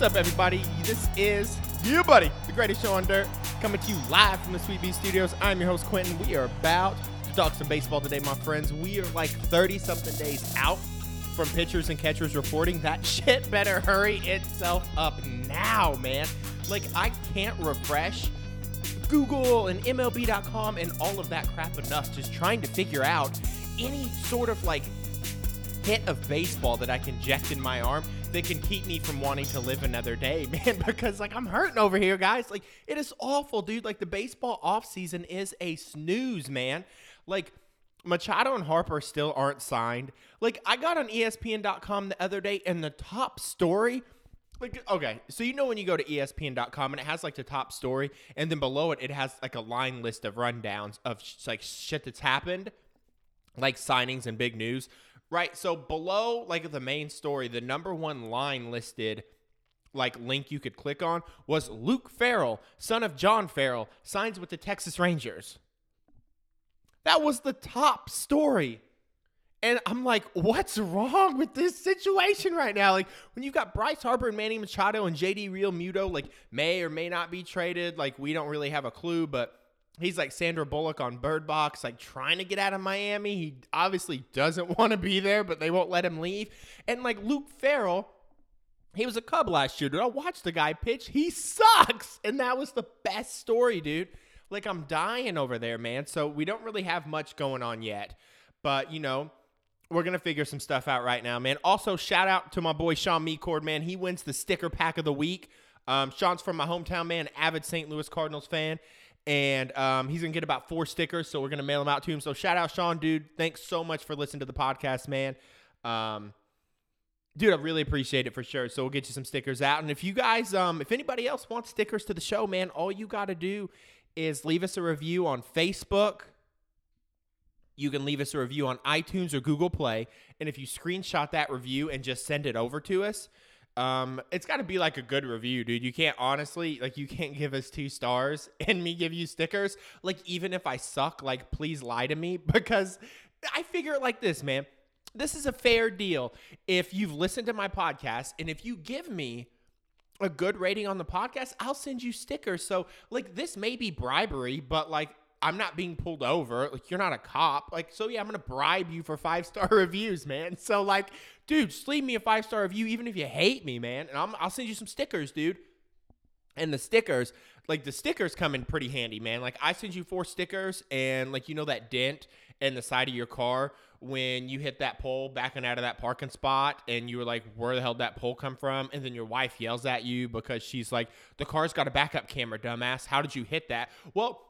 What's up, everybody? This is you, buddy, the greatest show on dirt, coming to you live from the Sweet Bee Studios. I'm your host, Quentin. We are about to talk some baseball today, my friends. We are like 30 something days out from pitchers and catchers reporting. That shit better hurry itself up now, man. Like, I can't refresh Google and MLB.com and all of that crap enough just trying to figure out any sort of like hit of baseball that I can inject in my arm that can keep me from wanting to live another day, man, because like I'm hurting over here, guys. Like it is awful, dude. Like the baseball offseason is a snooze, man. Like Machado and Harper still aren't signed. Like I got on ESPN.com the other day and the top story like okay, so you know when you go to ESPN.com and it has like the top story, and then below it it has like a line list of rundowns of sh- like shit that's happened, like signings and big news, right? So below like the main story, the number one line listed, like link you could click on was Luke Farrell, son of John Farrell, signs with the Texas Rangers. That was the top story. And I'm like, what's wrong with this situation right now? Like, when you've got Bryce Harper and Manny Machado and JT Realmuto, like, may or may not be traded. Like, we don't really have a clue, but he's like Sandra Bullock on Bird Box, like, trying to get out of Miami. He obviously doesn't want to be there, but they won't let him leave. And, like, Luke Farrell, he was a Cub last year, dude. I watched the guy pitch. He sucks. And that was the best story, dude. Like, I'm dying over there, man. So, we don't really have much going on yet. But, you know, we're gonna figure some stuff out right now, man. Also, shout out to my boy Sean Mecord, man. He wins the sticker pack of the week. Um, Sean's from my hometown, man, avid St. Louis Cardinals fan, and um, he's gonna get about four stickers, so we're gonna mail them out to him. So shout out, Sean, dude. Thanks so much for listening to the podcast, man. Um, dude, I really appreciate it for sure. So we'll get you some stickers out, and if you guys, um, if anybody else wants stickers to the show, man, all you gotta do is leave us a review on Facebook. You can leave us a review on iTunes or Google Play. And if you screenshot that review and just send it over to us, um, it's got to be like a good review, dude. You can't honestly, like, you can't give us two stars and me give you stickers. Like, even if I suck, like, please lie to me because I figure it like this, man. This is a fair deal. If you've listened to my podcast and if you give me a good rating on the podcast, I'll send you stickers. So, like, this may be bribery, but like, I'm not being pulled over. Like, you're not a cop. Like, so yeah, I'm gonna bribe you for five star reviews, man. So, like, dude, just leave me a five star review, even if you hate me, man. And I'm, I'll send you some stickers, dude. And the stickers, like, the stickers come in pretty handy, man. Like, I send you four stickers, and like, you know, that dent in the side of your car when you hit that pole backing out of that parking spot and you were like, where the hell did that pole come from? And then your wife yells at you because she's like, the car's got a backup camera, dumbass. How did you hit that? Well,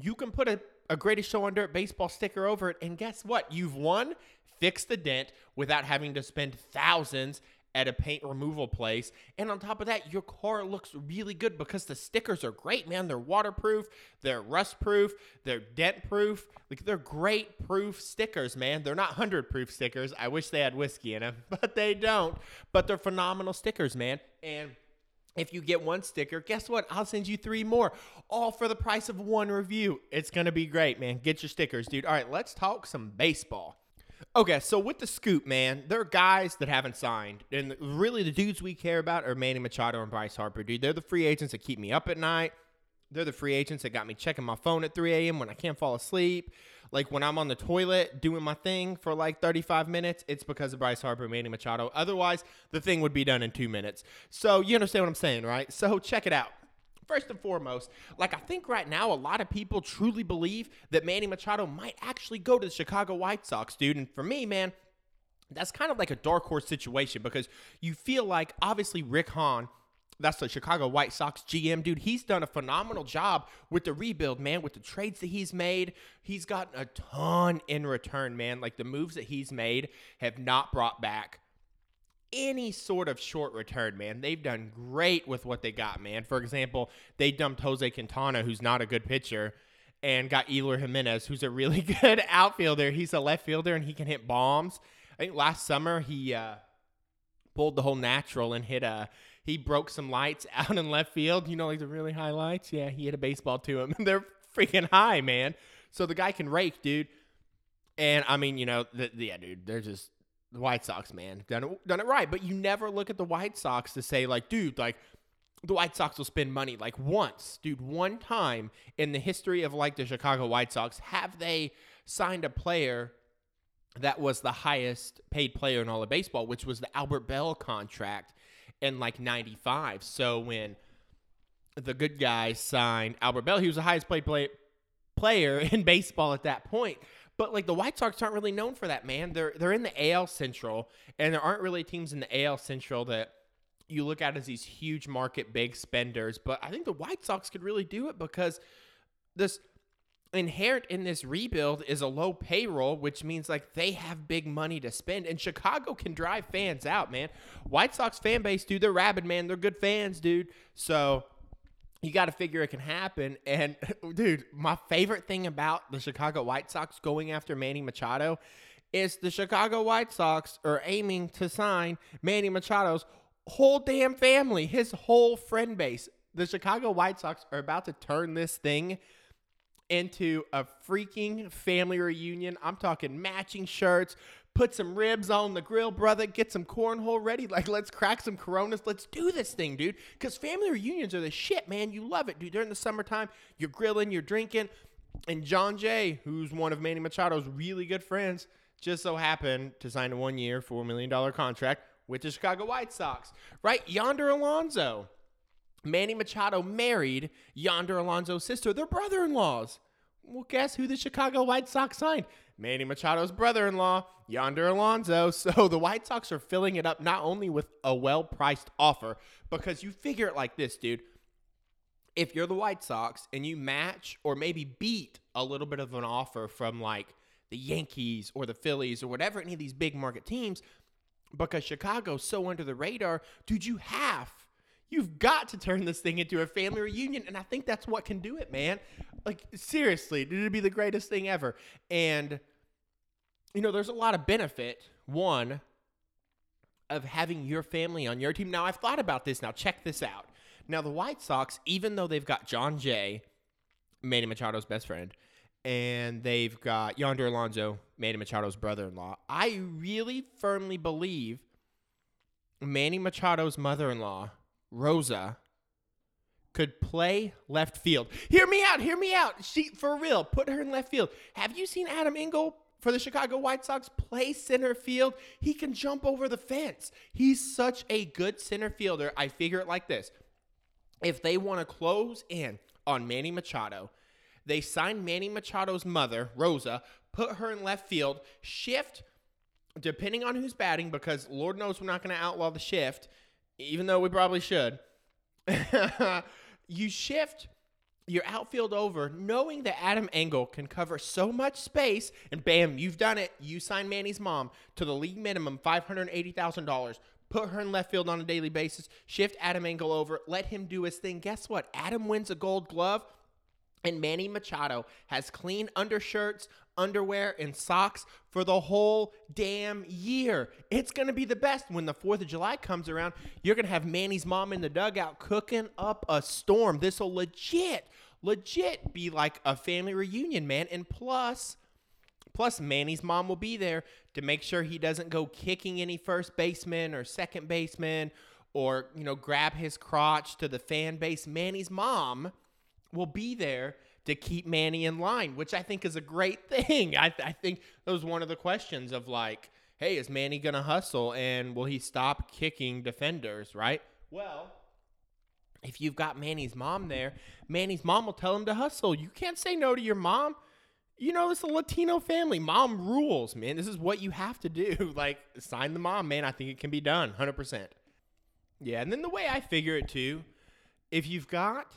you can put a, a greatest show on dirt baseball sticker over it. And guess what? You've won, fix the dent without having to spend thousands at a paint removal place. And on top of that, your car looks really good because the stickers are great, man. They're waterproof, they're rust proof, they're dent proof. Like they're great proof stickers, man. They're not 100 proof stickers. I wish they had whiskey in them, but they don't. But they're phenomenal stickers, man. And if you get one sticker, guess what? I'll send you three more, all for the price of one review. It's going to be great, man. Get your stickers, dude. All right, let's talk some baseball. Okay, so with the scoop, man, there are guys that haven't signed. And really, the dudes we care about are Manny Machado and Bryce Harper, dude. They're the free agents that keep me up at night. They're the free agents that got me checking my phone at 3 a.m. when I can't fall asleep. Like when I'm on the toilet doing my thing for like 35 minutes, it's because of Bryce Harper and Manny Machado. Otherwise, the thing would be done in two minutes. So you understand what I'm saying, right? So check it out. First and foremost, like I think right now a lot of people truly believe that Manny Machado might actually go to the Chicago White Sox, dude. And for me, man, that's kind of like a dark horse situation because you feel like obviously Rick Hahn that's the Chicago White Sox GM, dude. He's done a phenomenal job with the rebuild, man, with the trades that he's made. He's gotten a ton in return, man. Like the moves that he's made have not brought back any sort of short return, man. They've done great with what they got, man. For example, they dumped Jose Quintana, who's not a good pitcher, and got Eloy Jimenez, who's a really good outfielder. He's a left fielder and he can hit bombs. I think last summer he uh, pulled the whole natural and hit a he broke some lights out in left field. You know, like the really high lights. Yeah, he hit a baseball to him. They're freaking high, man. So the guy can rake, dude. And I mean, you know, the, yeah, dude, they're just the White Sox, man, done it, done it right. But you never look at the White Sox to say, like, dude, like, the White Sox will spend money. Like, once, dude, one time in the history of, like, the Chicago White Sox, have they signed a player that was the highest paid player in all of baseball, which was the Albert Belle contract in, like, 95. So when the good guy signed Albert Belle, he was the highest paid play, player in baseball at that point. But like the White Sox aren't really known for that, man. They're they're in the AL Central, and there aren't really teams in the AL Central that you look at as these huge market big spenders. But I think the White Sox could really do it because this inherent in this rebuild is a low payroll, which means like they have big money to spend. And Chicago can drive fans out, man. White Sox fan base, dude, they're rabid, man. They're good fans, dude. So you got to figure it can happen. And dude, my favorite thing about the Chicago White Sox going after Manny Machado is the Chicago White Sox are aiming to sign Manny Machado's whole damn family, his whole friend base. The Chicago White Sox are about to turn this thing into a freaking family reunion. I'm talking matching shirts, put some ribs on the grill, brother, get some cornhole ready. Like, let's crack some coronas. Let's do this thing, dude. Because family reunions are the shit, man. You love it, dude. During the summertime, you're grilling, you're drinking. And Jon Jay, who's one of Manny Machado's really good friends, just so happened to sign a one year, $4 million contract with the Chicago White Sox, right? Yonder Alonso. Manny Machado married Yonder Alonso's sister. They're brother in laws. Well, guess who the Chicago White Sox signed? Manny Machado's brother in law, Yonder Alonso. So the White Sox are filling it up not only with a well priced offer, because you figure it like this, dude. If you're the White Sox and you match or maybe beat a little bit of an offer from like the Yankees or the Phillies or whatever, any of these big market teams, because Chicago's so under the radar, dude, you have You've got to turn this thing into a family reunion. And I think that's what can do it, man. Like, seriously, it'd be the greatest thing ever. And, you know, there's a lot of benefit, one, of having your family on your team. Now, I've thought about this. Now, check this out. Now, the White Sox, even though they've got Jon Jay, Manny Machado's best friend, and they've got Yonder Alonso, Manny Machado's brother in law, I really firmly believe Manny Machado's mother in law Rosa could play left field. Hear me out. Hear me out. She for real. Put her in left field. Have you seen Adam Engel for the Chicago White Sox play center field? He can jump over the fence. He's such a good center fielder. I figure it like this: if they want to close in on Manny Machado, they sign Manny Machado's mother, Rosa, put her in left field, shift depending on who's batting, because Lord knows we're not going to outlaw the shift even though we probably should, you shift your outfield over knowing that Adam Engel can cover so much space, and bam, you've done it. You sign Manny's mom to the league minimum $580,000. Put her in left field on a daily basis. Shift Adam Engel over. Let him do his thing. Guess what? Adam wins a gold glove. And Manny Machado has clean undershirts, underwear, and socks for the whole damn year. It's going to be the best. When the 4th of July comes around, you're going to have Manny's mom in the dugout cooking up a storm. This will legit, legit be like a family reunion, man. And plus, plus Manny's mom will be there to make sure he doesn't go kicking any first baseman or second baseman or, you know, grab his crotch to the fan base. Manny's mom will be there to keep Manny in line, which I think is a great thing. I, I think that was one of the questions of like, hey, is Manny going to hustle and will he stop kicking defenders, right? Well, if you've got Manny's mom there, Manny's mom will tell him to hustle. You can't say no to your mom. You know, it's a Latino family. Mom rules, man. This is what you have to do. Like, sign the mom, man. I think it can be done 100%. Yeah, and then the way I figure it too, if you've got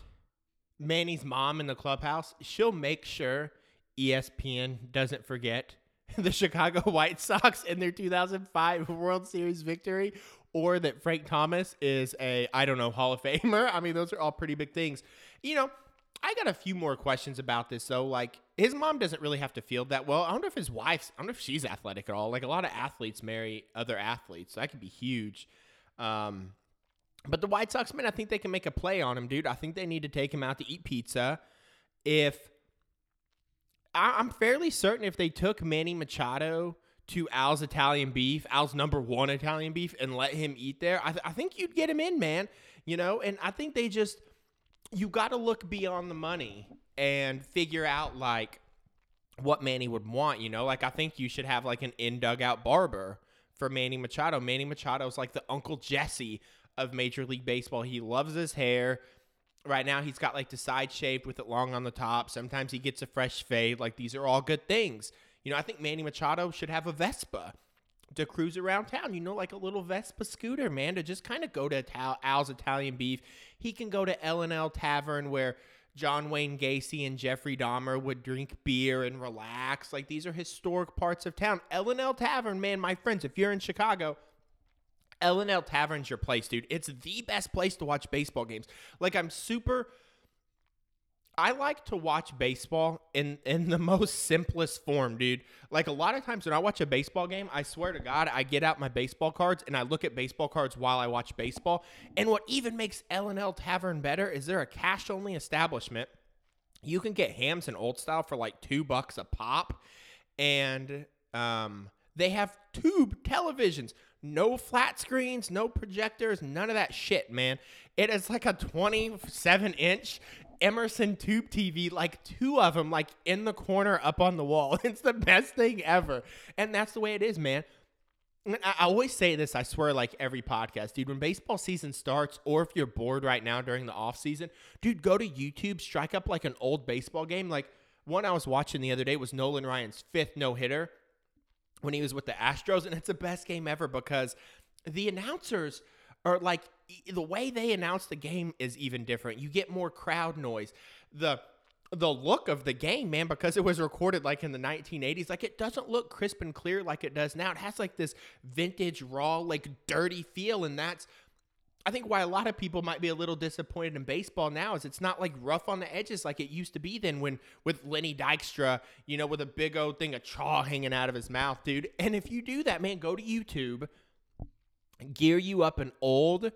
Manny's mom in the clubhouse, she'll make sure ESPN doesn't forget the Chicago White Sox in their 2005 World Series victory or that Frank Thomas is a I don't know Hall of Famer. I mean, those are all pretty big things. You know, I got a few more questions about this though. Like his mom doesn't really have to field that well. I wonder if his wife's I wonder if she's athletic at all. Like a lot of athletes marry other athletes. So that could be huge. Um, but the White Sox, man, I think they can make a play on him, dude. I think they need to take him out to eat pizza. If I, am fairly certain if they took Manny Machado to Al's Italian beef, Al's number one Italian beef, and let him eat there, I, th- I think you'd get him in, man. You know, and I think they just, you got to look beyond the money and figure out like what Manny would want, you know? Like, I think you should have like an in dugout barber for Manny Machado. Manny Machado is like the Uncle Jesse of Major League Baseball. He loves his hair. Right now, he's got like the side shaved with it long on the top. Sometimes he gets a fresh fade. Like, these are all good things. You know, I think Manny Machado should have a Vespa to cruise around town. You know, like a little Vespa scooter, man, to just kind of go to Al's Italian Beef. He can go to L and L Tavern where John Wayne Gacy and Jeffrey Dahmer would drink beer and relax. Like these are historic parts of town. L and L Tavern, man, my friends, if you're in Chicago, L and L Tavern's your place, dude. It's the best place to watch baseball games. Like I'm super I like to watch baseball in in the most simplest form, dude. Like a lot of times when I watch a baseball game, I swear to God, I get out my baseball cards and I look at baseball cards while I watch baseball. And what even makes L and L Tavern better is they're a cash only establishment. You can get Hamm's and old style for like two bucks a pop, and um, they have tube televisions. No flat screens, no projectors, none of that shit, man. It is like a 27 inch Emerson tube TV, like two of them, like in the corner up on the wall. It's the best thing ever. And that's the way it is, man. I always say this, I swear, like every podcast, dude. When baseball season starts, or if you're bored right now during the off season, dude, go to YouTube, strike up like an old baseball game. Like one I was watching the other day was Nolan Ryan's fifth no hitter when he was with the Astros, and it's the best game ever because the announcers are like the way they announce the game is even different. You get more crowd noise. The the look of the game, man, because it was recorded like in the 1980s, like it doesn't look crisp and clear like it does now. It has like this vintage, raw, like dirty feel, and that's I think why a lot of people might be a little disappointed in baseball now is it's not like rough on the edges like it used to be then when with Lenny Dykstra, you know, with a big old thing of chaw hanging out of his mouth, dude. And if you do that, man, go to YouTube, gear you up an old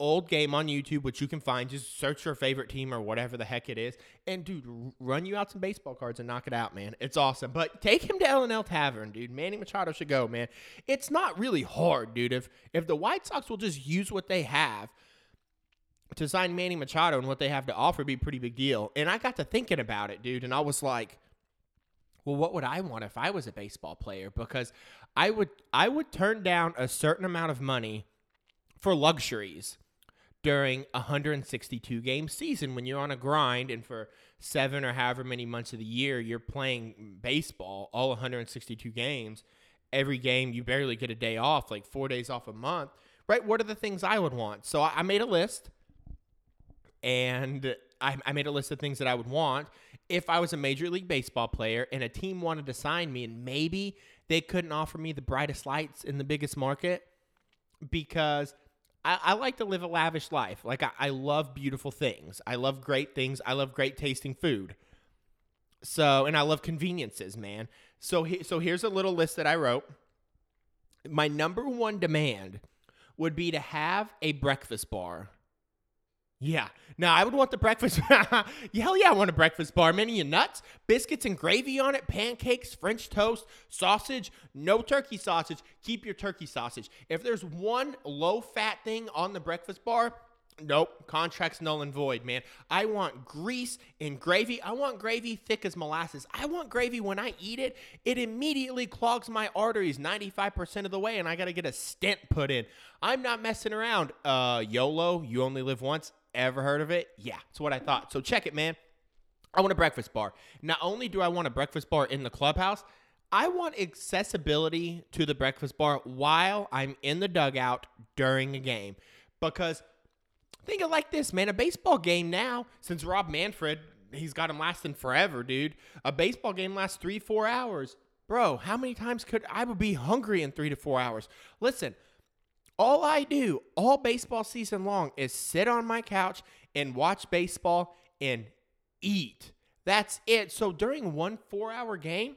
old game on YouTube, which you can find. Just search your favorite team or whatever the heck it is, and dude, run you out some baseball cards and knock it out, man. It's awesome. But take him to L and L Tavern, dude. Manny Machado should go, man. It's not really hard, dude. If if the White Sox will just use what they have to sign Manny Machado and what they have to offer, be pretty big deal. And I got to thinking about it, dude, and I was like. Well, what would I want if I was a baseball player? Because I would I would turn down a certain amount of money for luxuries during a 162 game season when you're on a grind and for seven or however many months of the year you're playing baseball all 162 games every game you barely get a day off like four days off a month right? What are the things i would want? So i made a list and I, made a list of things that i would want if i was a major league baseball player and a team wanted to sign me and maybe they couldn't offer me the brightest lights in the biggest market because I, I, like to live a lavish life. Like I, I love beautiful things. I love great things. I love great tasting food. So, and I love conveniences, man. So, he, so here's a little list that I wrote. My number one demand would be to have a breakfast bar. Yeah. Now I would want the breakfast. Hell yeah, I want a breakfast bar. Many you nuts, biscuits and gravy on it, pancakes, French toast, sausage. No turkey sausage. Keep your turkey sausage. If there's one low fat thing on the breakfast bar, nope. Contract's null and void, man. I want grease and gravy. I want gravy thick as molasses. I want gravy when I eat it, it immediately clogs my arteries 95% of the way, and I got to get a stent put in. I'm not messing around. Uh, YOLO, you only live once. Ever heard of it? Yeah, that's what I thought. So check it, man. I want a breakfast bar. Not only do I want a breakfast bar in the clubhouse, I want accessibility to the breakfast bar while I'm in the dugout during a game. Because think of like this, man. A baseball game now, since Rob Manfred, he's got him lasting forever, dude. A baseball game lasts three, four hours. Bro, how many times could I would be hungry in three to four hours? Listen, all I do all baseball season long is sit on my couch and watch baseball and eat. That's it. So during one four hour game,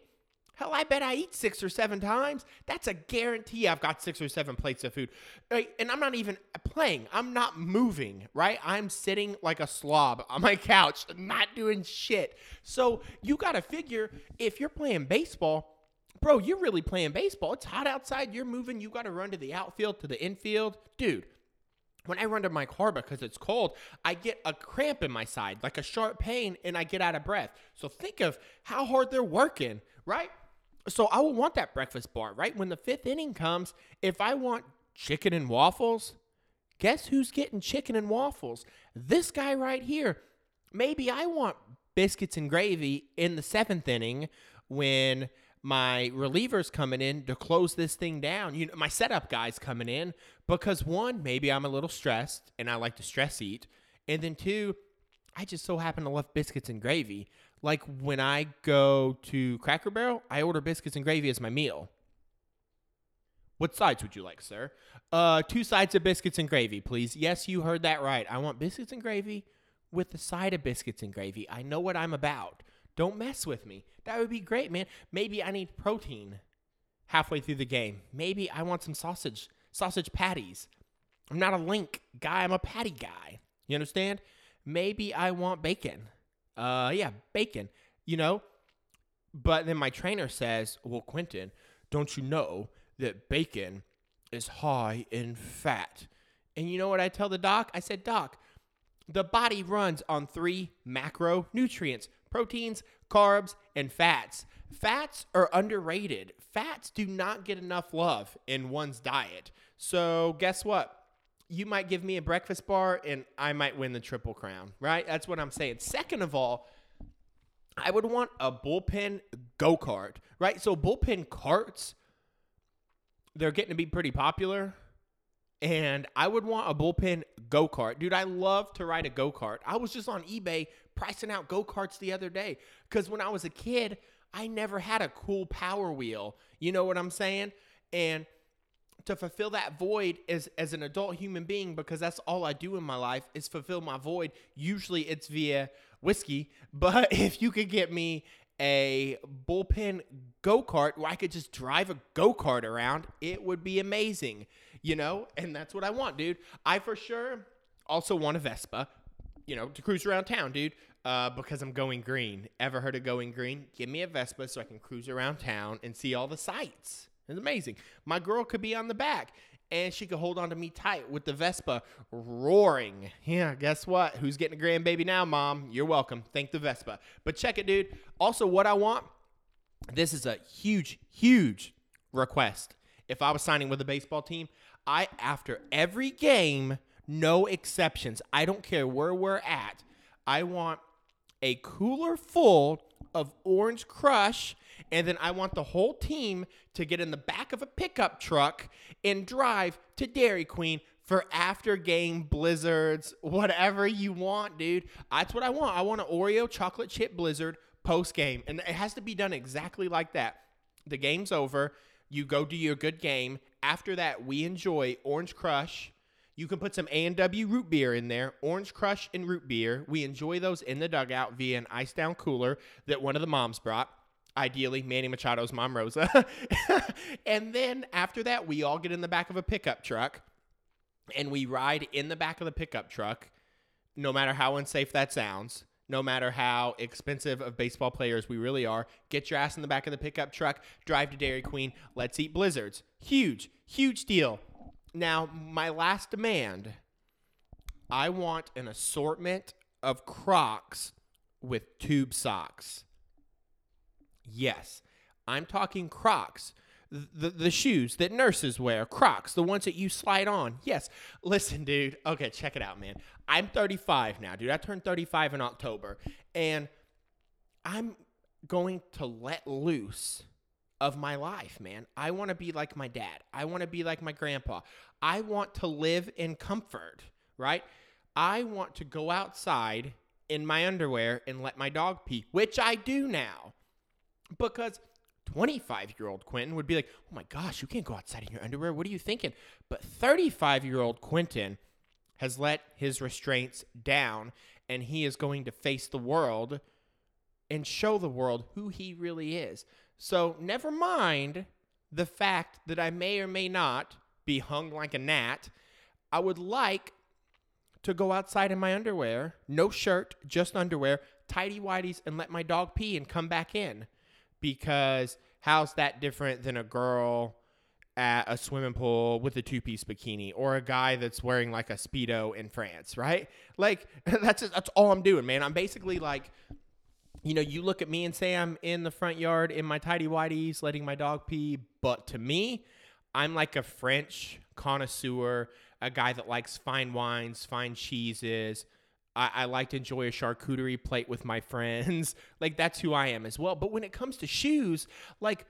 hell, I bet I eat six or seven times. That's a guarantee I've got six or seven plates of food. Uh, and I'm not even playing, I'm not moving, right? I'm sitting like a slob on my couch, not doing shit. So you got to figure if you're playing baseball, bro, you're really playing baseball. It's hot outside. You're moving. You got to run to the outfield, to the infield. Dude, when I run to my car because it's cold, I get a cramp in my side, like a sharp pain, and I get out of breath. So think of how hard they're working, right? So I will want that breakfast bar, right? When the fifth inning comes, if I want chicken and waffles, guess who's getting chicken and waffles? This guy right here. Maybe I want biscuits and gravy in the seventh inning when my relievers coming in to close this thing down. You know, my setup guys coming in because one, maybe I'm a little stressed and I like to stress eat, and then two, I just so happen to love biscuits and gravy. Like when I go to Cracker Barrel, I order biscuits and gravy as my meal. What sides would you like, sir? Uh, two sides of biscuits and gravy, please. Yes, you heard that right. I want biscuits and gravy with the side of biscuits and gravy. I know what I'm about. Don't mess with me. That would be great, man. Maybe I need protein halfway through the game. Maybe I want some sausage, sausage patties. I'm not a link guy, I'm a patty guy. You understand? Maybe I want bacon. Uh yeah, bacon. You know? But then my trainer says, "Well, Quentin, don't you know that bacon is high in fat?" And you know what I tell the doc? I said, "Doc, the body runs on three macronutrients proteins, carbs, and fats. Fats are underrated. Fats do not get enough love in one's diet. So, guess what? You might give me a breakfast bar and I might win the Triple Crown, right? That's what I'm saying. Second of all, I would want a bullpen go kart, right? So, bullpen carts, they're getting to be pretty popular and I would want a bullpen go kart. Dude, I love to ride a go kart. I was just on eBay pricing out go karts the other day because when I was a kid, I never had a cool power wheel. You know what I'm saying? And to fulfill that void as, as an adult human being, because that's all I do in my life is fulfill my void. Usually it's via whiskey, but if you could get me a bullpen go kart where I could just drive a go kart around, it would be amazing you know? And that's what I want, dude. I for sure also want a Vespa, you know, to cruise around town, dude. Uh, because I'm going green. Ever heard of going green? Give me a Vespa so I can cruise around town and see all the sights. It's amazing. My girl could be on the back and she could hold on to me tight with the Vespa roaring. Yeah, guess what? Who's getting a grandbaby now, mom? You're welcome. Thank the Vespa. But check it, dude. Also, what I want this is a huge, huge request. If I was signing with a baseball team, I after every game, no exceptions. I don't care where we're at. I want a cooler full of Orange Crush, and then I want the whole team to get in the back of a pickup truck and drive to Dairy Queen for after game blizzards, whatever you want, dude. That's what I want. I want an Oreo chocolate chip blizzard post game, and it has to be done exactly like that. The game's over. You go do your good game, after that, we enjoy Orange Crush. You can put some A&W root beer in there, Orange Crush and root beer. We enjoy those in the dugout via an ice down cooler that one of the moms brought. Ideally, Manny Machado's mom, Rosa. and then after that, we all get in the back of a pickup truck and we ride in the back of the pickup truck, no matter how unsafe that sounds no matter how expensive of baseball players we really are. Get your ass in the back of the pickup truck, drive to Dairy Queen, let's eat blizzards. Huge, huge deal. Now, my last demand I want an assortment of Crocs with tube socks. Yes, I'm talking Crocs the, the shoes that nurses wear, Crocs, the ones that you slide on. Yes. Listen, dude. Okay, check it out, man. I'm 35 now, dude. I turned 35 in October, and I'm going to let loose of my life, man. I want to be like my dad. I want to be like my grandpa. I want to live in comfort, right? I want to go outside in my underwear and let my dog pee, which I do now. Because 25 year old Quentin would be like, oh my gosh, you can't go outside in your underwear. What are you thinking? But 35 year old Quentin has let his restraints down and he is going to face the world and show the world who he really is. So, never mind the fact that I may or may not be hung like a gnat. I would like to go outside in my underwear, no shirt, just underwear, tidy whities, and let my dog pee and come back in because how's that different than a girl at a swimming pool with a two-piece bikini or a guy that's wearing like a speedo in France, right? Like that's that's all I'm doing, man. I'm basically like you know, you look at me and say I'm in the front yard in my tidy whities letting my dog pee, but to me, I'm like a French connoisseur, a guy that likes fine wines, fine cheeses. I, I like to enjoy a charcuterie plate with my friends. like that's who I am as well. But when it comes to shoes, like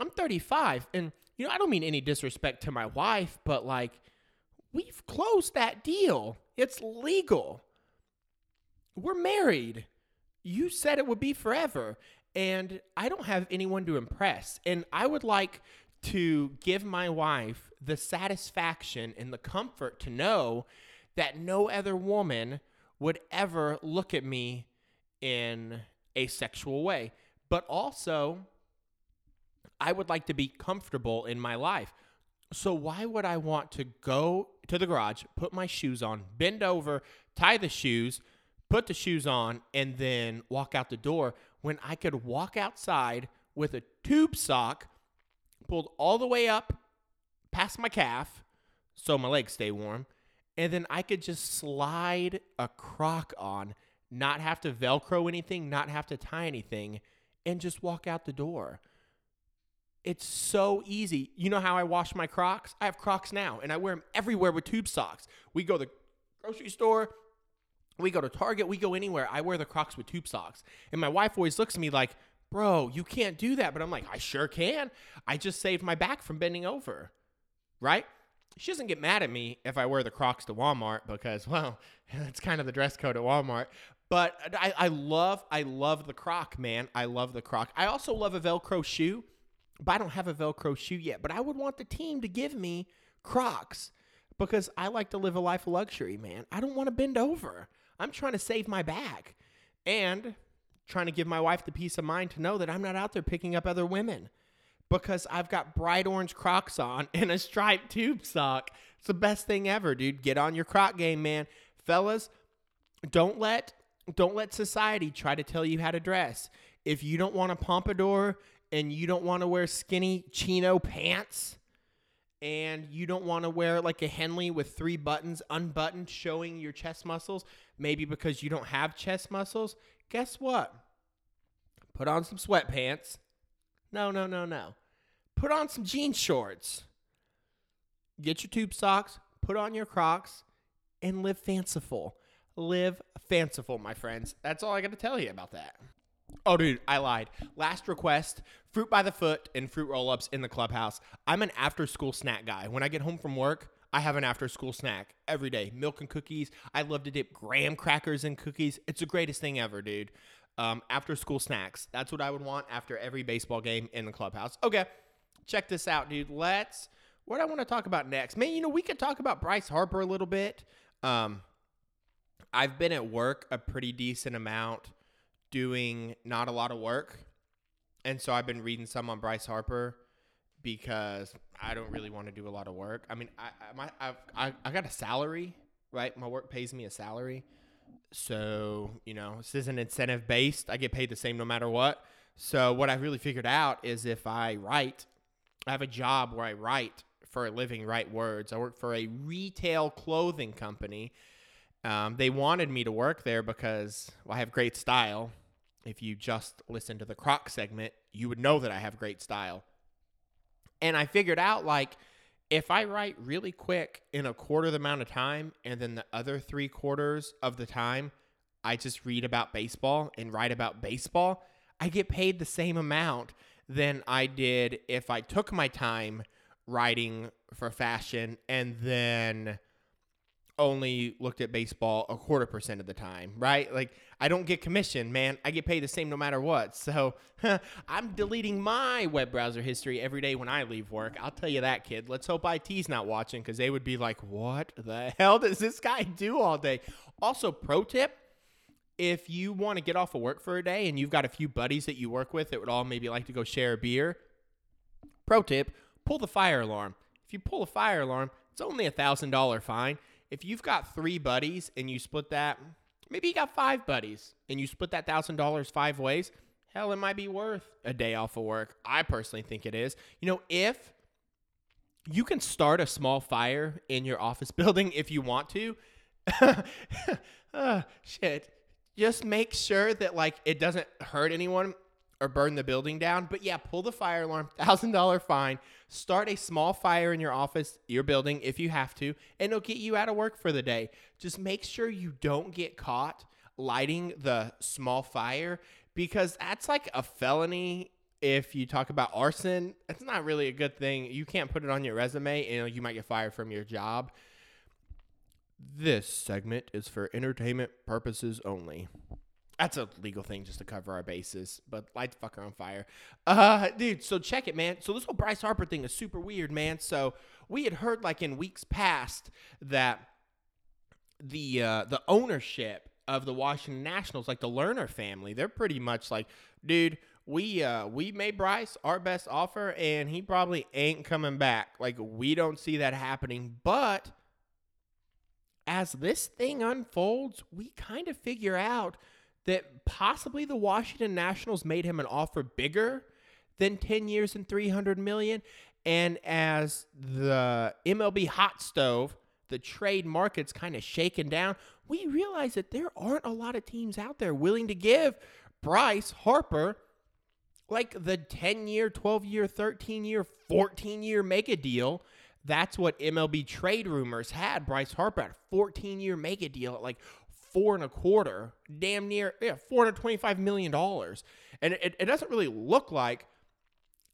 I'm 35 and you know, I don't mean any disrespect to my wife, but like we've closed that deal. It's legal. We're married you said it would be forever and I don't have anyone to impress. And I would like to give my wife the satisfaction and the comfort to know that no other woman would ever look at me in a sexual way. But also, I would like to be comfortable in my life. So, why would I want to go to the garage, put my shoes on, bend over, tie the shoes, put the shoes on, and then walk out the door when I could walk outside with a tube sock pulled all the way up past my calf so my legs stay warm. And then I could just slide a croc on, not have to Velcro anything, not have to tie anything, and just walk out the door. It's so easy. You know how I wash my Crocs? I have Crocs now, and I wear them everywhere with tube socks. We go to the grocery store, we go to Target, we go anywhere. I wear the Crocs with tube socks. And my wife always looks at me like, bro, you can't do that. But I'm like, I sure can. I just saved my back from bending over. Right? She doesn't get mad at me if I wear the Crocs to Walmart because, well, that's kind of the dress code at Walmart. But I, I love, I love the Croc, man. I love the Croc. I also love a Velcro shoe, but I don't have a Velcro shoe yet. But I would want the team to give me Crocs because I like to live a life of luxury, man. I don't want to bend over. I'm trying to save my back and trying to give my wife the peace of mind to know that I'm not out there picking up other women because I've got bright orange Crocs on and a striped tube sock. It's the best thing ever, dude. Get on your Croc game, man. Fellas, don't let don't let society try to tell you how to dress. If you don't want a pompadour and you don't want to wear skinny chino pants, and you don't want to wear like a Henley with three buttons unbuttoned showing your chest muscles, maybe because you don't have chest muscles, guess what? Put on some sweatpants. No, no, no, no. Put on some jean shorts. Get your tube socks, put on your Crocs, and live fanciful. Live fanciful, my friends. That's all I got to tell you about that. Oh, dude, I lied. Last request fruit by the foot and fruit roll ups in the clubhouse. I'm an after school snack guy. When I get home from work, I have an after school snack every day milk and cookies. I love to dip graham crackers in cookies. It's the greatest thing ever, dude. Um, after school snacks. That's what I would want after every baseball game in the clubhouse. Okay, check this out, dude. Let's. What I want to talk about next, man. You know, we could talk about Bryce Harper a little bit. Um, I've been at work a pretty decent amount doing not a lot of work. And so I've been reading some on Bryce Harper because I don't really want to do a lot of work. I mean, I I, my, I've, I, I got a salary, right? My work pays me a salary. So, you know, this isn't incentive based. I get paid the same no matter what. So, what I've really figured out is if I write, I have a job where I write for a living, write words. I work for a retail clothing company. Um, they wanted me to work there because well, I have great style if you just listen to the Croc segment, you would know that I have great style. And I figured out like if I write really quick in a quarter of the amount of time, and then the other three quarters of the time, I just read about baseball and write about baseball, I get paid the same amount than I did if I took my time writing for fashion and then only looked at baseball a quarter percent of the time, right? Like I don't get commission, man. I get paid the same no matter what. So I'm deleting my web browser history every day when I leave work. I'll tell you that, kid. Let's hope IT's not watching because they would be like, what the hell does this guy do all day? Also, pro tip if you want to get off of work for a day and you've got a few buddies that you work with that would all maybe like to go share a beer, pro tip pull the fire alarm. If you pull a fire alarm, it's only a $1,000 fine if you've got three buddies and you split that, maybe you got five buddies and you split that thousand dollars five ways. hell, it might be worth a day off of work. I personally think it is. You know, if you can start a small fire in your office building if you want to, uh, shit. Just make sure that like it doesn't hurt anyone or burn the building down. But yeah, pull the fire alarm, thousand dollar fine. Start a small fire in your office, your building, if you have to, and it'll get you out of work for the day. Just make sure you don't get caught lighting the small fire because that's like a felony. If you talk about arson, it's not really a good thing. You can't put it on your resume, and you might get fired from your job. This segment is for entertainment purposes only. That's a legal thing just to cover our bases, but light the fucker on fire. Uh, dude, so check it, man. So this whole Bryce Harper thing is super weird, man. So we had heard like in weeks past that the uh, the ownership of the Washington Nationals, like the Lerner family, they're pretty much like, dude, we uh we made Bryce our best offer and he probably ain't coming back. Like we don't see that happening, but as this thing unfolds, we kind of figure out that possibly the Washington Nationals made him an offer bigger than 10 years and 300 million and as the MLB hot stove, the trade market's kind of shaken down, we realize that there aren't a lot of teams out there willing to give Bryce Harper like the 10 year, 12 year, 13 year, 14 year mega deal. That's what MLB trade rumors had Bryce Harper at 14 year mega deal at like four and a quarter, damn near yeah, $425 million. And it, it doesn't really look like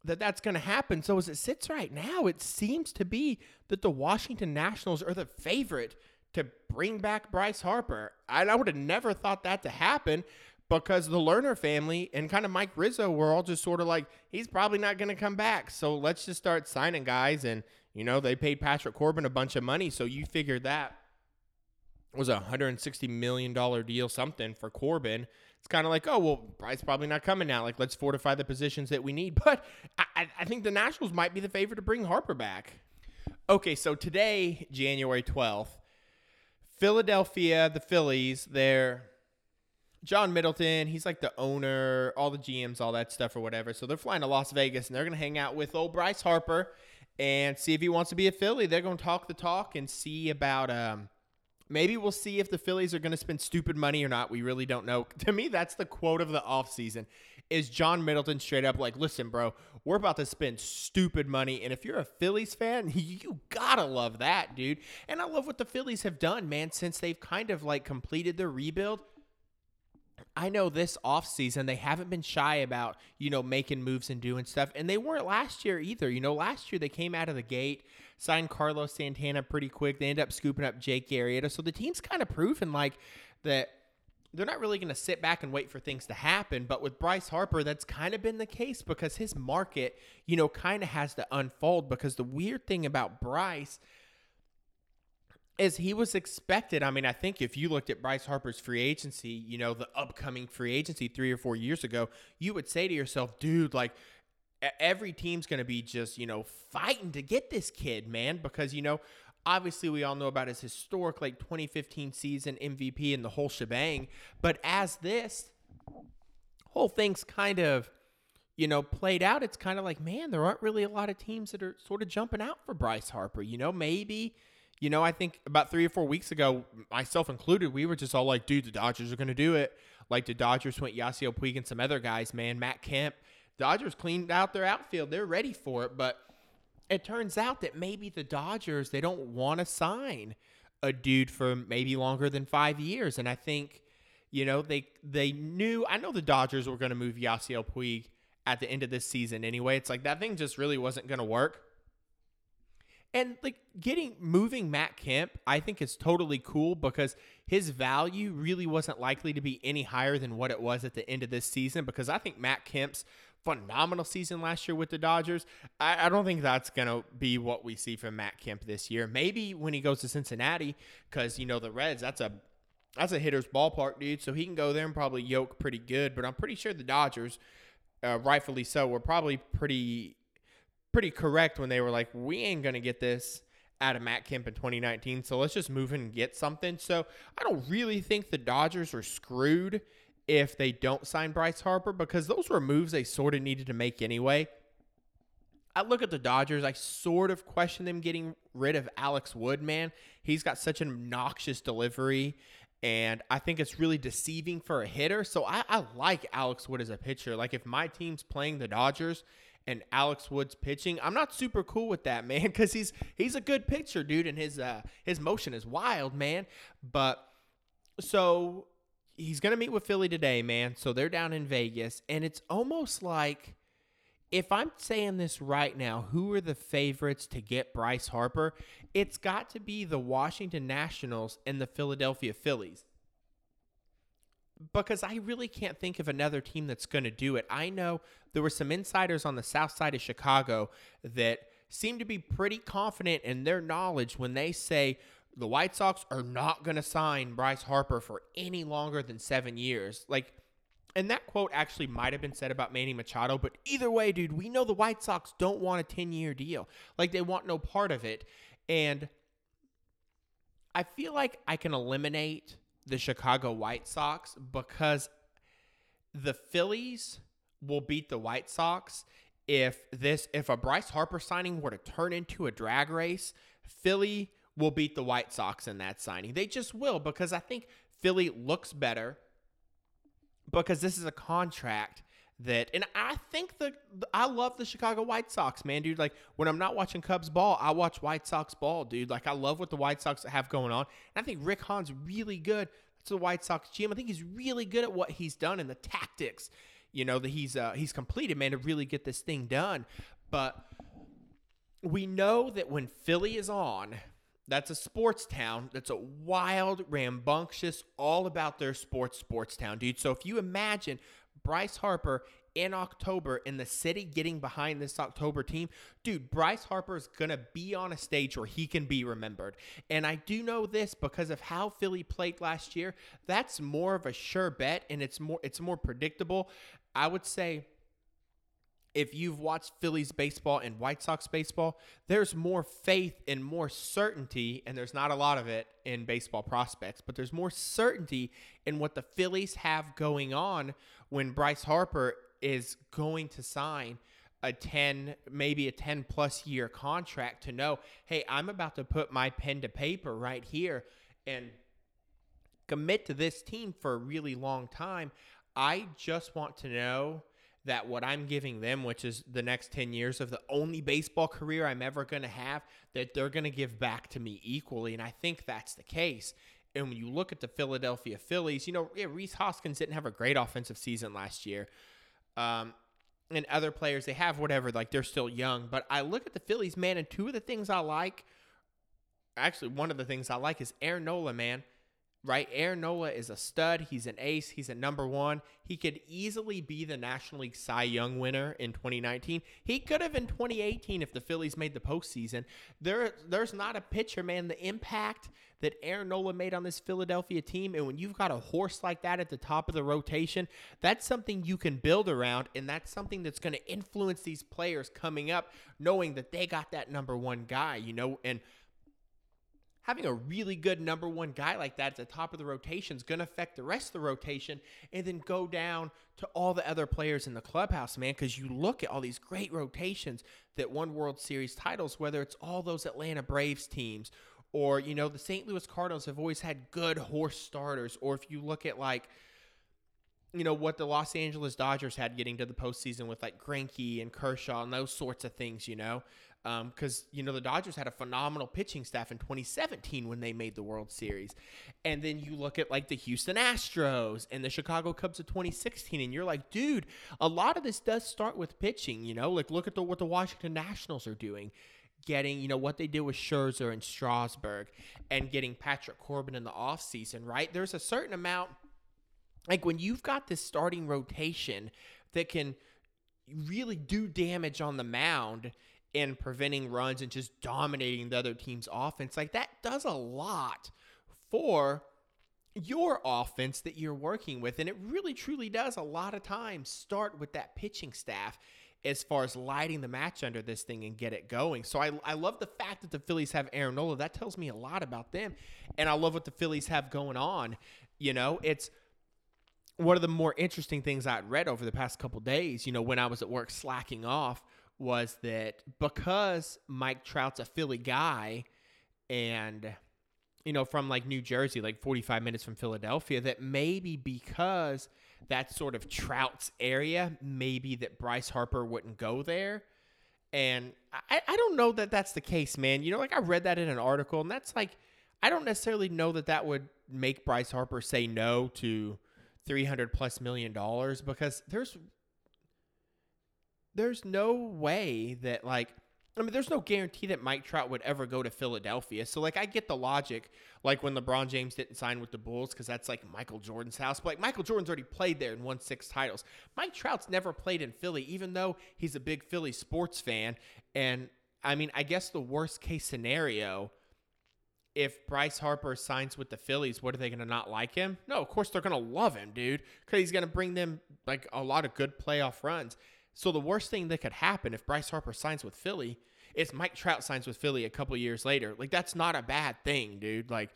that that's going to happen. So as it sits right now, it seems to be that the Washington Nationals are the favorite to bring back Bryce Harper. I, I would have never thought that to happen because the Lerner family and kind of Mike Rizzo were all just sort of like, he's probably not going to come back. So let's just start signing guys. And, you know, they paid Patrick Corbin a bunch of money. So you figured that was a $160 million deal, something for Corbin. It's kind of like, oh, well, Bryce probably not coming now. Like, let's fortify the positions that we need. But I, I think the Nationals might be the favorite to bring Harper back. Okay, so today, January 12th, Philadelphia, the Phillies, they're John Middleton, he's like the owner, all the GMs, all that stuff or whatever. So they're flying to Las Vegas and they're going to hang out with old Bryce Harper and see if he wants to be a Philly. They're going to talk the talk and see about um, maybe we'll see if the Phillies are going to spend stupid money or not. We really don't know. To me, that's the quote of the offseason is John Middleton straight up like, listen, bro, we're about to spend stupid money. And if you're a Phillies fan, you gotta love that, dude. And I love what the Phillies have done, man, since they've kind of like completed their rebuild. I know this offseason they haven't been shy about, you know, making moves and doing stuff. And they weren't last year either. You know, last year they came out of the gate, signed Carlos Santana pretty quick. They end up scooping up Jake Arrieta. So the team's kind of proven like that they're not really going to sit back and wait for things to happen. But with Bryce Harper, that's kind of been the case because his market, you know, kind of has to unfold. Because the weird thing about Bryce is he was expected. I mean, I think if you looked at Bryce Harper's free agency, you know, the upcoming free agency three or four years ago, you would say to yourself, dude, like, every team's going to be just, you know, fighting to get this kid, man, because, you know, Obviously, we all know about his historic like 2015 season MVP and the whole shebang. But as this whole thing's kind of, you know, played out, it's kind of like, man, there aren't really a lot of teams that are sort of jumping out for Bryce Harper. You know, maybe, you know, I think about three or four weeks ago, myself included, we were just all like, dude, the Dodgers are going to do it. Like the Dodgers went Yasiel Puig and some other guys, man. Matt Kemp. Dodgers cleaned out their outfield. They're ready for it. But it turns out that maybe the Dodgers they don't want to sign a dude for maybe longer than five years, and I think you know they they knew. I know the Dodgers were going to move Yasiel Puig at the end of this season anyway. It's like that thing just really wasn't going to work. And like getting moving Matt Kemp, I think is totally cool because his value really wasn't likely to be any higher than what it was at the end of this season. Because I think Matt Kemp's phenomenal season last year with the Dodgers. I, I don't think that's going to be what we see from Matt Kemp this year. Maybe when he goes to Cincinnati, because, you know, the Reds, that's a that's a hitter's ballpark, dude. So he can go there and probably yoke pretty good. But I'm pretty sure the Dodgers, uh, rightfully so, were probably pretty pretty correct when they were like, we ain't gonna get this out of Matt Kemp in 2019. So let's just move in and get something. So I don't really think the Dodgers are screwed if they don't sign Bryce Harper because those were moves they sort of needed to make anyway. I look at the Dodgers, I sort of question them getting rid of Alex Wood, man. He's got such an obnoxious delivery, and I think it's really deceiving for a hitter. So I, I like Alex Wood as a pitcher. Like if my team's playing the Dodgers and Alex Wood's pitching, I'm not super cool with that, man, because he's he's a good pitcher, dude, and his uh his motion is wild, man. But so he's gonna meet with Philly today, man. So they're down in Vegas, and it's almost like if I'm saying this right now, who are the favorites to get Bryce Harper? It's got to be the Washington Nationals and the Philadelphia Phillies. Because I really can't think of another team that's going to do it. I know there were some insiders on the south side of Chicago that seem to be pretty confident in their knowledge when they say the White Sox are not going to sign Bryce Harper for any longer than seven years. Like, and that quote actually might have been said about Manny Machado, but either way, dude, we know the White Sox don't want a 10 year deal. Like, they want no part of it. And I feel like I can eliminate the Chicago White Sox because the Phillies will beat the White Sox if this if a Bryce Harper signing were to turn into a drag race. Philly will beat the White Sox in that signing. They just will because I think Philly looks better because this is a contract that and I think the I love the Chicago White Sox, man, dude. Like when I'm not watching Cubs ball, I watch White Sox ball, dude. Like I love what the White Sox have going on. And I think Rick Hahn's really good. That's the White Sox GM. I think he's really good at what he's done and the tactics, you know, that he's uh, he's completed, man, to really get this thing done. But we know that when Philly is on, that's a sports town. That's a wild, rambunctious, all about their sports sports town, dude. So if you imagine Bryce Harper in October in the city getting behind this October team, dude, Bryce Harper is going to be on a stage where he can be remembered. And I do know this because of how Philly played last year. That's more of a sure bet and it's more it's more predictable. I would say if you've watched Phillies baseball and White Sox baseball, there's more faith and more certainty, and there's not a lot of it in baseball prospects, but there's more certainty in what the Phillies have going on when Bryce Harper is going to sign a 10 maybe a 10 plus year contract to know hey i'm about to put my pen to paper right here and commit to this team for a really long time i just want to know that what I'm giving them, which is the next 10 years of the only baseball career I'm ever going to have, that they're going to give back to me equally. And I think that's the case. And when you look at the Philadelphia Phillies, you know, yeah, Rhys Hoskins didn't have a great offensive season last year. Um, and other players, they have whatever, like they're still young. But I look at the Phillies, man, and two of the things I like, actually, one of the things I like is Aaron Nola, man right? Aaron Nola is a stud. He's an ace. He's a number one. He could easily be the National League Cy Young winner in 2019. He could have in 2018 if the Phillies made the postseason. There, there's not a pitcher, man. The impact that Aaron Nola made on this Philadelphia team, and when you've got a horse like that at the top of the rotation, that's something you can build around, and that's something that's going to influence these players coming up, knowing that they got that number one guy, you know, and – having a really good number one guy like that at the top of the rotation is going to affect the rest of the rotation and then go down to all the other players in the clubhouse, man. Because you look at all these great rotations that won World Series titles, whether it's all those Atlanta Braves teams or, you know, the St. Louis Cardinals have always had good horse starters. Or if you look at like, you know what the Los Angeles Dodgers had getting to the postseason with like Greinke and Kershaw and those sorts of things, you know because um, you know the Dodgers had a phenomenal pitching staff in 2017 when they made the World Series, and then you look at like the Houston Astros and the Chicago Cubs of 2016, and you're like, dude, a lot of this does start with pitching. You know, like look at the, what the Washington Nationals are doing. Getting, you know, what they did with Scherzer and Strasburg and getting Patrick Corbin in the offseason, right? There's a certain amount, like when you've got this starting rotation that can really do damage on the mound in preventing runs and just dominating the other team's offense. Like that does a lot for your offense that you're working with. And it really truly does a lot of times start with that pitching staff as far as lighting the match under this thing and get it going. So I, I love the fact that the Phillies have Aaron Nola. That tells me a lot about them. And I love what the Phillies have going on. You know, it's one of the more interesting things I'd read over the past couple days, you know, when I was at work slacking off, was that because Mike Trout's a Philly guy and you know from like New Jersey like 45 minutes from Philadelphia that maybe because that's sort of Trout's area maybe that Bryce Harper wouldn't go there. And I, I don't know that that's the case man. You know like I read that in an article and that's like I don't necessarily know that that would make Bryce Harper say no to 300 plus million dollars because there's there's no way that like I mean, there's no guarantee that Mike Trout would ever go to Philadelphia. So, like, I get the logic, like when LeBron James didn't sign with the Bulls, because that's like Michael Jordan's house. But like, Michael Jordan's already played there and won six titles. Mike Trout's never played in Philly, even though he's a big Philly sports fan. And I mean, I guess the worst case scenario, if Bryce Harper signs with the Phillies, what are they going to not like him? No, of course they're going to love him, dude, because he's going to bring them like a lot of good playoff runs. So the worst thing that could happen if Bryce Harper signs with Philly is Mike Trout signs with Philly a couple years later. Like that's not a bad thing, dude. Like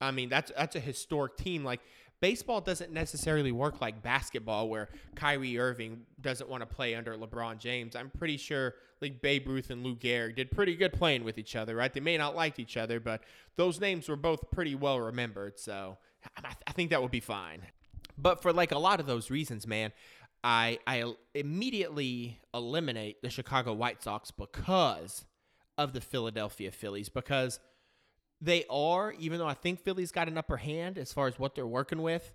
I mean, that's that's a historic team. Like baseball doesn't necessarily work like basketball where Kyrie Irving doesn't want to play under LeBron James. I'm pretty sure like Babe Ruth and Lou Gehrig did pretty good playing with each other, right? They may not like each other, but those names were both pretty well remembered. So I, I think that would be fine. But for like a lot of those reasons, man, I I immediately eliminate the Chicago White Sox because of the Philadelphia Phillies because they are even though I think Philly's got an upper hand as far as what they're working with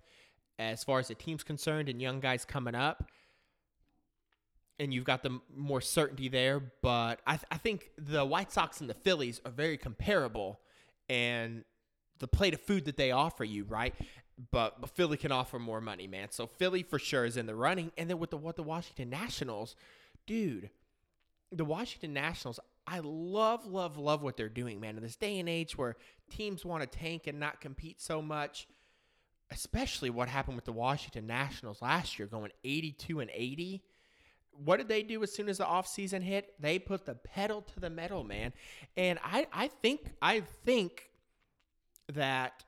as far as the team's concerned and young guys coming up and you've got the more certainty there but I, th- I think the White Sox and the Phillies are very comparable and the plate of food that they offer you, right? But, Philly can offer more money, man. So Philly for sure is in the running. And then with the what the Washington Nationals, dude, the Washington Nationals, I love, love, love what they're doing, man. In this day and age where teams want to tank and not compete so much, especially what happened with the Washington Nationals last year, going 82 and 80. What did they do as soon as the offseason hit? They put the pedal to the metal, man. And I, I think, I think that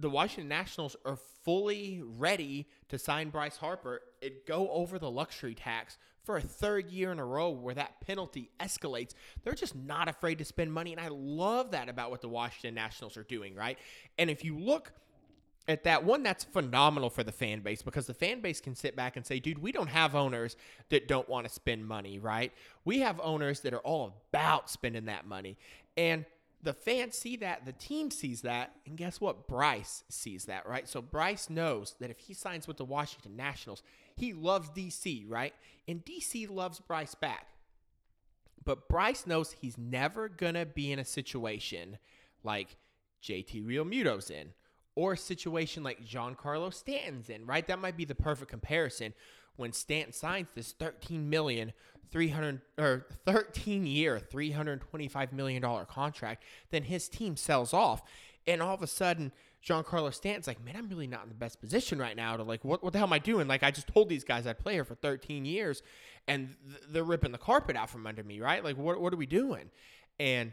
the Washington Nationals are fully ready to sign Bryce Harper and go over the luxury tax for a third year in a row where that penalty escalates. They're just not afraid to spend money. And I love that about what the Washington Nationals are doing, right? And if you look at that one that's phenomenal for the fan base because the fan base can sit back and say dude we don't have owners that don't want to spend money right we have owners that are all about spending that money and the fans see that, the team sees that, and guess what? Bryce sees that, right? So Bryce knows that if he signs with the Washington Nationals, he loves DC, right? And DC loves Bryce back. But Bryce knows he's never going to be in a situation like JT Realmuto's in or a situation like Giancarlo Stanton's in, right? That might be the perfect comparison when Stanton signs this 13 million 300 or 13 year 325 million dollar contract then his team sells off. And all of a sudden Giancarlo Stanton's like man I'm really not in the best position right now to like what, what the hell am I doing? Like I just told these guys I'd play here for 13 years and th- they're ripping the carpet out from under me right? Like what, what are we doing? And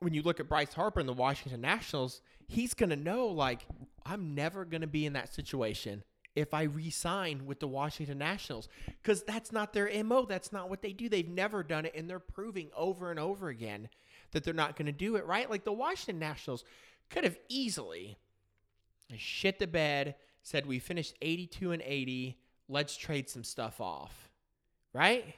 when you look at Bryce Harper and the Washington Nationals, he's going to know, like, I'm never going to be in that situation if I resign with the Washington Nationals because that's not their MO. That's not what they do. They've never done it, and they're proving over and over again that they're not going to do it, right? Like the Washington Nationals could have easily shit the bed, said we finished 82 and 80, let's trade some stuff off, right?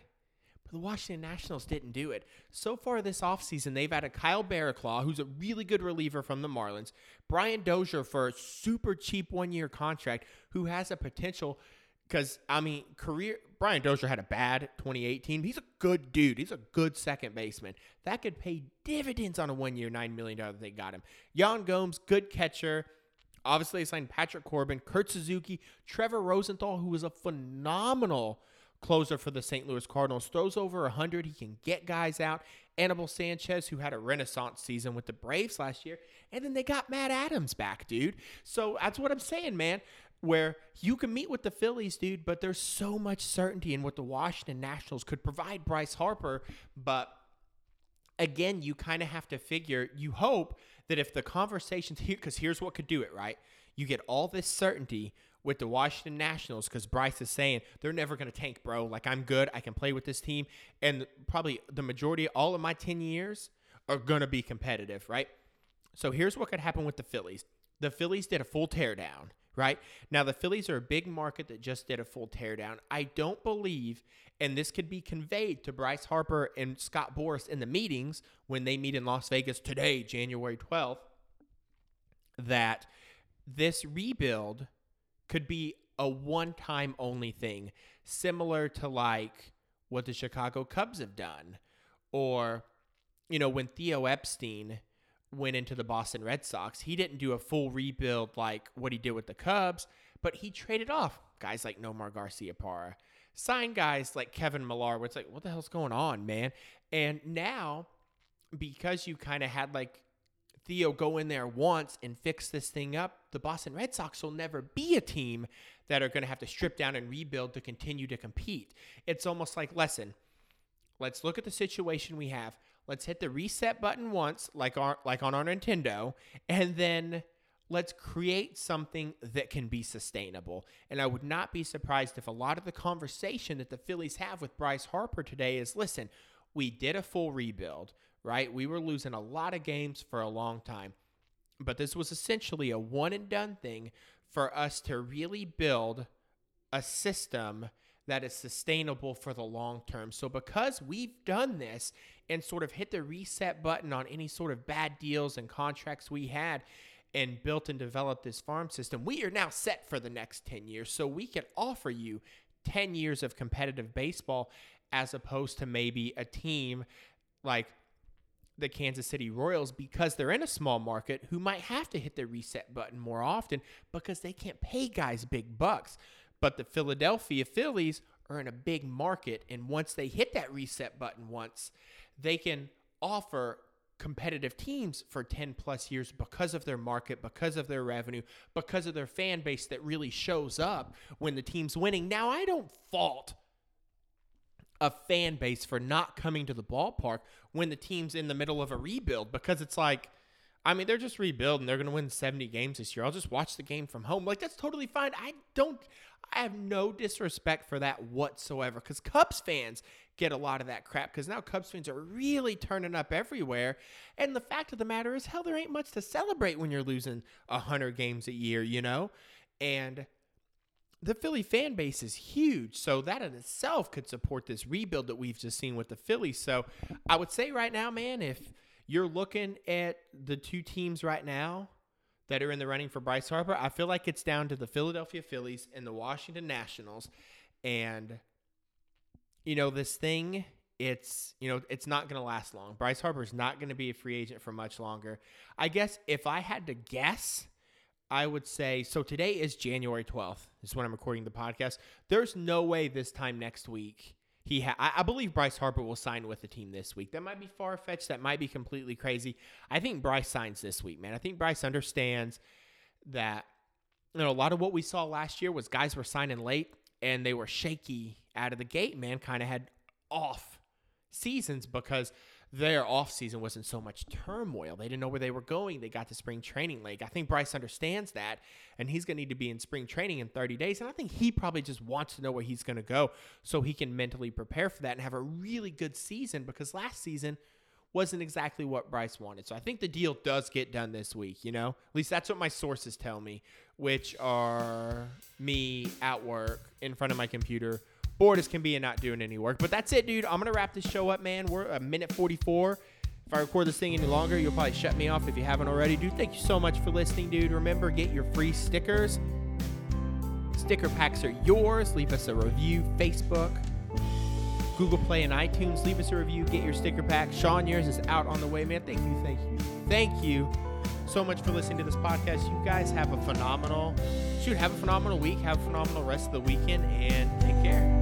But the Washington Nationals didn't do it. So far this offseason, they've added Kyle Barraclough, who's a really good reliever from the Marlins, Brian Dozier for a super cheap one year contract, who has a potential. Because, I mean, career Brian Dozier had a bad 2018. He's a good dude. He's a good second baseman. That could pay dividends on a one year, $9 million that they got him. Yan Gomes, good catcher. Obviously, they signed Patrick Corbin, Kurt Suzuki, Trevor Rosenthal, who was a phenomenal closer for the St. Louis Cardinals. Throws over 100. He can get guys out. Anibal Sanchez, who had a renaissance season with the Braves last year. And then they got Matt Adams back, dude. So that's what I'm saying, man. Where you can meet with the Phillies, dude, but there's so much certainty in what the Washington Nationals could provide Bryce Harper. But again, you kind of have to figure, you hope that if the conversations here, because here's what could do it, right? You get all this certainty with the Washington Nationals because Bryce is saying they're never going to tank, bro. Like, I'm good. I can play with this team. And probably the majority, all of my 10 years, are going to be competitive, right? So here's what could happen with the Phillies. The Phillies did a full teardown, right? Now, the Phillies are a big market that just did a full teardown. I don't believe, and this could be conveyed to Bryce Harper and Scott Boras in the meetings when they meet in Las Vegas today, January 12th, that this rebuild could be a one time only thing, similar to like what the Chicago Cubs have done. Or, you know, when Theo Epstein went into the Boston Red Sox, he didn't do a full rebuild like what he did with the Cubs, but he traded off guys like Nomar Garcia Garciaparra, signed guys like Kevin Millar, where it's like, what the hell's going on, man? And now, because you kind of had like Theo go in there once and fix this thing up, the Boston Red Sox will never be a team that are going to have to strip down and rebuild to continue to compete. It's almost like, listen, let's look at the situation we have. Let's hit the reset button once, like our, like on our Nintendo, and then let's create something that can be sustainable. And I would not be surprised if a lot of the conversation that the Phillies have with Bryce Harper today is listen, we did a full rebuild, right? We were losing a lot of games for a long time. But this was essentially a one and done thing for us to really build a system that is sustainable for the long term. So, because we've done this and sort of hit the reset button on any sort of bad deals and contracts we had and built and developed this farm system, we are now set for the next 10 years. So, we can offer you 10 years of competitive baseball as opposed to maybe a team like the Kansas City Royals because they're in a small market who might have to hit the reset button more often because they can't pay guys big bucks. But the Philadelphia Phillies are in a big market. And once they hit that reset button once, they can offer competitive teams for 10 plus years because of their market, because of their revenue, because of their fan base that really shows up when the team's winning. Now, I don't fault a fan base for not coming to the ballpark when the team's in the middle of a rebuild because it's like, I mean, they're just rebuilding. They're going to win 70 games this year. I'll just watch the game from home. Like, that's totally fine. I don't, I have no disrespect for that whatsoever because Cubs fans get a lot of that crap because now Cubs fans are really turning up everywhere. And the fact of the matter is, hell, there ain't much to celebrate when you're losing 100 games a year, you know? And the Philly fan base is huge. So that in itself could support this rebuild that we've just seen with the Phillies. So I would say right now, man, if you're looking at the two teams right now that are in the running for Bryce Harper, I feel like it's down to the Philadelphia Phillies and the Washington Nationals. And, you know, this thing, it's, you know, it's not going to last long. Bryce Harper's not going to be a free agent for much longer. I guess if I had to guess, I would say so today is January 12th. This is when I'm recording the podcast. There's no way this time next week he ha- I, I believe Bryce Harper will sign with the team this week. That might be far fetched. That might be completely crazy. I think Bryce signs this week, man. I think Bryce understands that you know a lot of what we saw last year was guys were signing late and they were shaky out of the gate, man, kind of had off seasons because their offseason wasn't so much turmoil. They didn't know where they were going. They got to spring training late. I think Bryce understands that, and he's going to need to be in spring training in 30 days. And I think he probably just wants to know where he's going to go so he can mentally prepare for that and have a really good season because last season wasn't exactly what Bryce wanted. So I think the deal does get done this week, you know? At least that's what my sources tell me, which are me at work in front of my computer bored as can be and not doing any work. But that's it, dude. I'm gonna wrap this show up, man. We're a minute 44. If I record this thing any longer, you'll probably shut me off if you haven't already. Dude, thank you so much for listening, dude. Remember, get your free stickers. Sticker packs are yours. Leave us a review, Facebook, Google Play, and iTunes. Leave us a review. Get your sticker pack. Sean, yours is out on the way, man. Thank you, thank you, thank you so much for listening to this podcast. You guys have a phenomenal, shoot, have a phenomenal week. Have a phenomenal rest of the weekend, and take care.